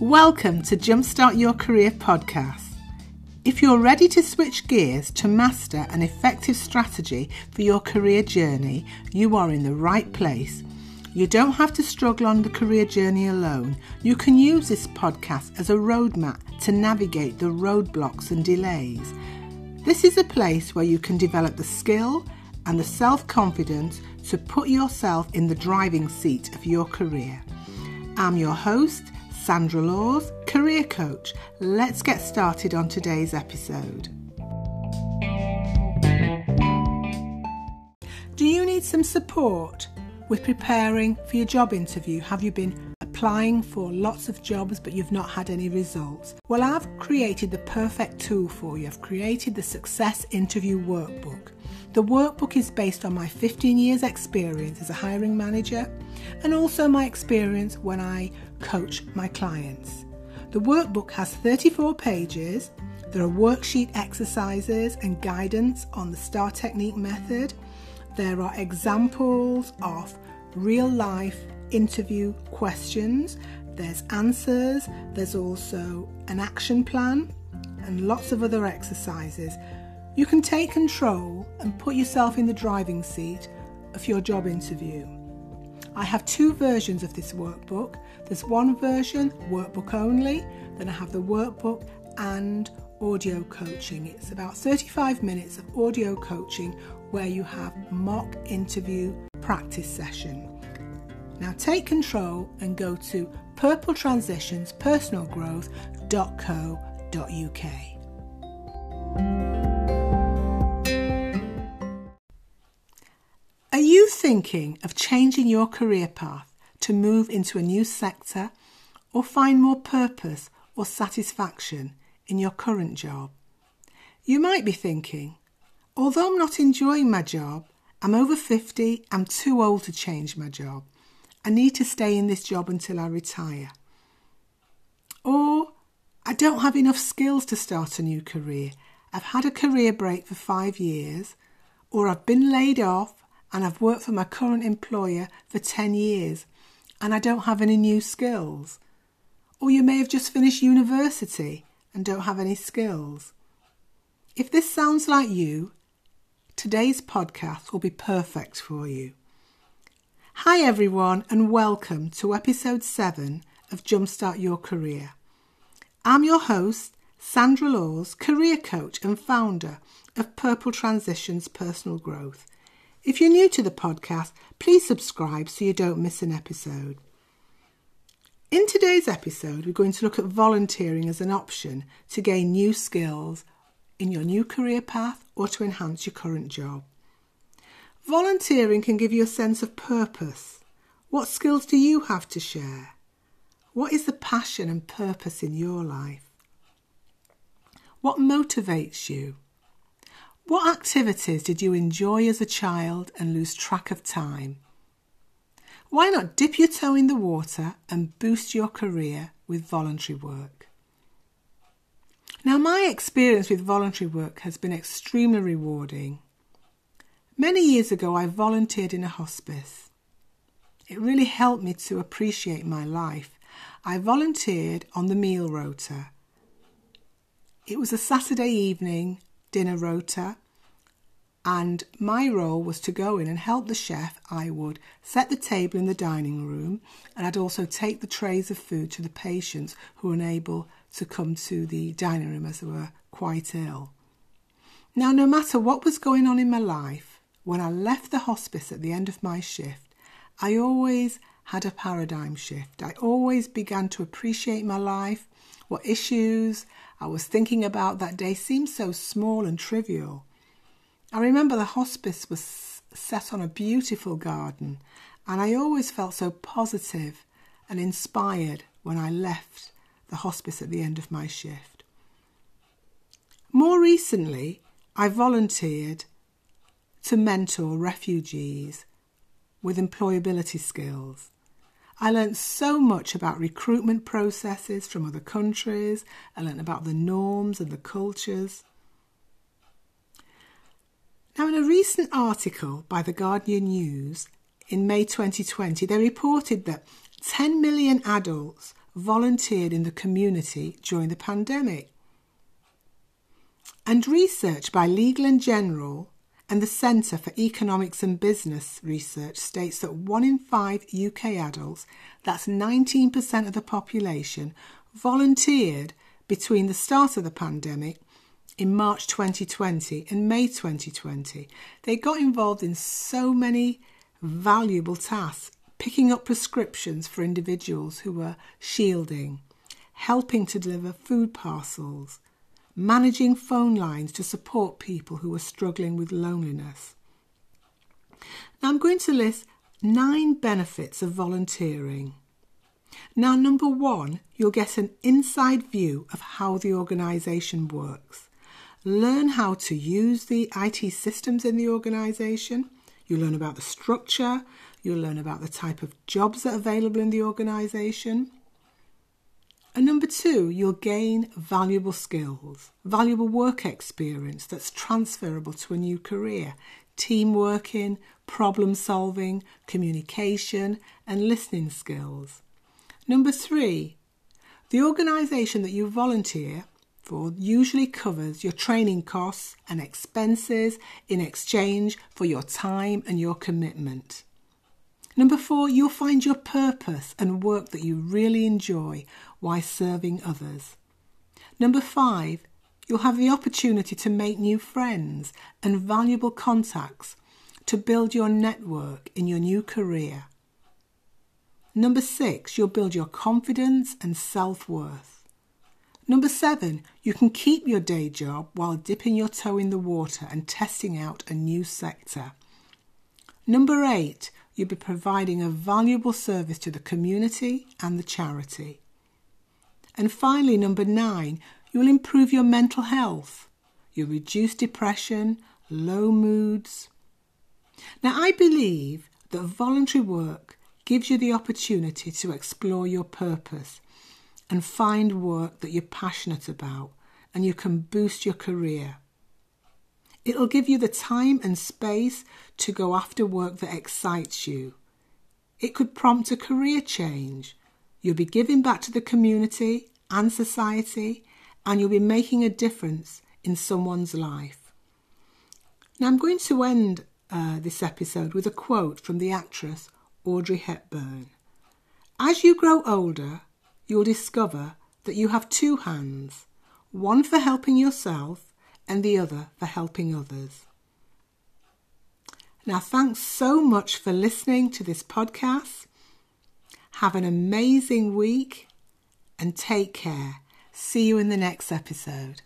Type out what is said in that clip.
Welcome to Jumpstart Your Career podcast. If you're ready to switch gears to master an effective strategy for your career journey, you are in the right place. You don't have to struggle on the career journey alone. You can use this podcast as a roadmap to navigate the roadblocks and delays. This is a place where you can develop the skill and the self confidence to put yourself in the driving seat of your career. I'm your host, Sandra Laws, career coach. Let's get started on today's episode. Do you need some support with preparing for your job interview? Have you been applying for lots of jobs but you've not had any results? Well, I've created the perfect tool for you. I've created the Success Interview Workbook. The workbook is based on my 15 years' experience as a hiring manager and also my experience when I coach my clients. The workbook has 34 pages. There are worksheet exercises and guidance on the STAR technique method. There are examples of real life interview questions. There's answers. There's also an action plan and lots of other exercises you can take control and put yourself in the driving seat of your job interview. I have two versions of this workbook. There's one version, workbook only, then I have the workbook and audio coaching. It's about 35 minutes of audio coaching where you have mock interview practice session. Now take control and go to purpletransitions.personalgrowth.co.uk. thinking of changing your career path to move into a new sector or find more purpose or satisfaction in your current job? You might be thinking, although I'm not enjoying my job, I'm over 50, I'm too old to change my job. I need to stay in this job until I retire. Or I don't have enough skills to start a new career. I've had a career break for five years, or I've been laid off and I've worked for my current employer for 10 years and I don't have any new skills. Or you may have just finished university and don't have any skills. If this sounds like you, today's podcast will be perfect for you. Hi, everyone, and welcome to episode 7 of Jumpstart Your Career. I'm your host, Sandra Laws, career coach and founder of Purple Transitions Personal Growth. If you're new to the podcast, please subscribe so you don't miss an episode. In today's episode, we're going to look at volunteering as an option to gain new skills in your new career path or to enhance your current job. Volunteering can give you a sense of purpose. What skills do you have to share? What is the passion and purpose in your life? What motivates you? What activities did you enjoy as a child and lose track of time? Why not dip your toe in the water and boost your career with voluntary work? Now, my experience with voluntary work has been extremely rewarding. Many years ago, I volunteered in a hospice. It really helped me to appreciate my life. I volunteered on the meal rota. It was a Saturday evening dinner rota, and my role was to go in and help the chef. I would set the table in the dining room, and I'd also take the trays of food to the patients who were unable to come to the dining room as they were quite ill. Now, no matter what was going on in my life, when I left the hospice at the end of my shift, I always had a paradigm shift. I always began to appreciate my life, what issues I was thinking about that day seemed so small and trivial. I remember the hospice was set on a beautiful garden, and I always felt so positive and inspired when I left the hospice at the end of my shift. More recently, I volunteered to mentor refugees with employability skills. I learnt so much about recruitment processes from other countries. I learnt about the norms and the cultures. Now, in a recent article by the Guardian News in May 2020, they reported that 10 million adults volunteered in the community during the pandemic. And research by Legal and General and the Centre for Economics and Business Research states that one in five UK adults, that's 19% of the population, volunteered between the start of the pandemic in March 2020 and May 2020. They got involved in so many valuable tasks, picking up prescriptions for individuals who were shielding, helping to deliver food parcels, managing phone lines to support people who were struggling with loneliness. Now, I'm going to list nine benefits of volunteering. Now, number one, you'll get an inside view of how the organisation works. Learn how to use the IT systems in the organisation. You learn about the structure. You'll learn about the type of jobs that are available in the organisation. And number two, you'll gain valuable skills, valuable work experience that's transferable to a new career, team working, problem solving, communication, and listening skills. Number three, the organisation that you volunteer for usually covers your training costs and expenses in exchange for your time and your commitment. Number four, you'll find your purpose and work that you really enjoy while serving others. Number five, you'll have the opportunity to make new friends and valuable contacts to build your network in your new career. Number six, you'll build your confidence and self worth. Number seven, you can keep your day job while dipping your toe in the water and testing out a new sector. Number eight, you'll be providing a valuable service to the community and the charity. And finally, number nine, you'll improve your mental health. You'll reduce depression, low moods. Now, I believe that voluntary work gives you the opportunity to explore your purpose and find work that you're passionate about and you can boost your career. It'll give you the time and space to go after work that excites you. It could prompt a career change. You'll be giving back to the community and society, and you'll be making a difference in someone's life. Now, I'm going to end uh, this episode with a quote from the actress Audrey Hepburn. As you grow older, you'll discover that you have two hands, one for helping yourself and the other for helping others. Now, thanks so much for listening to this podcast. Have an amazing week and take care. See you in the next episode.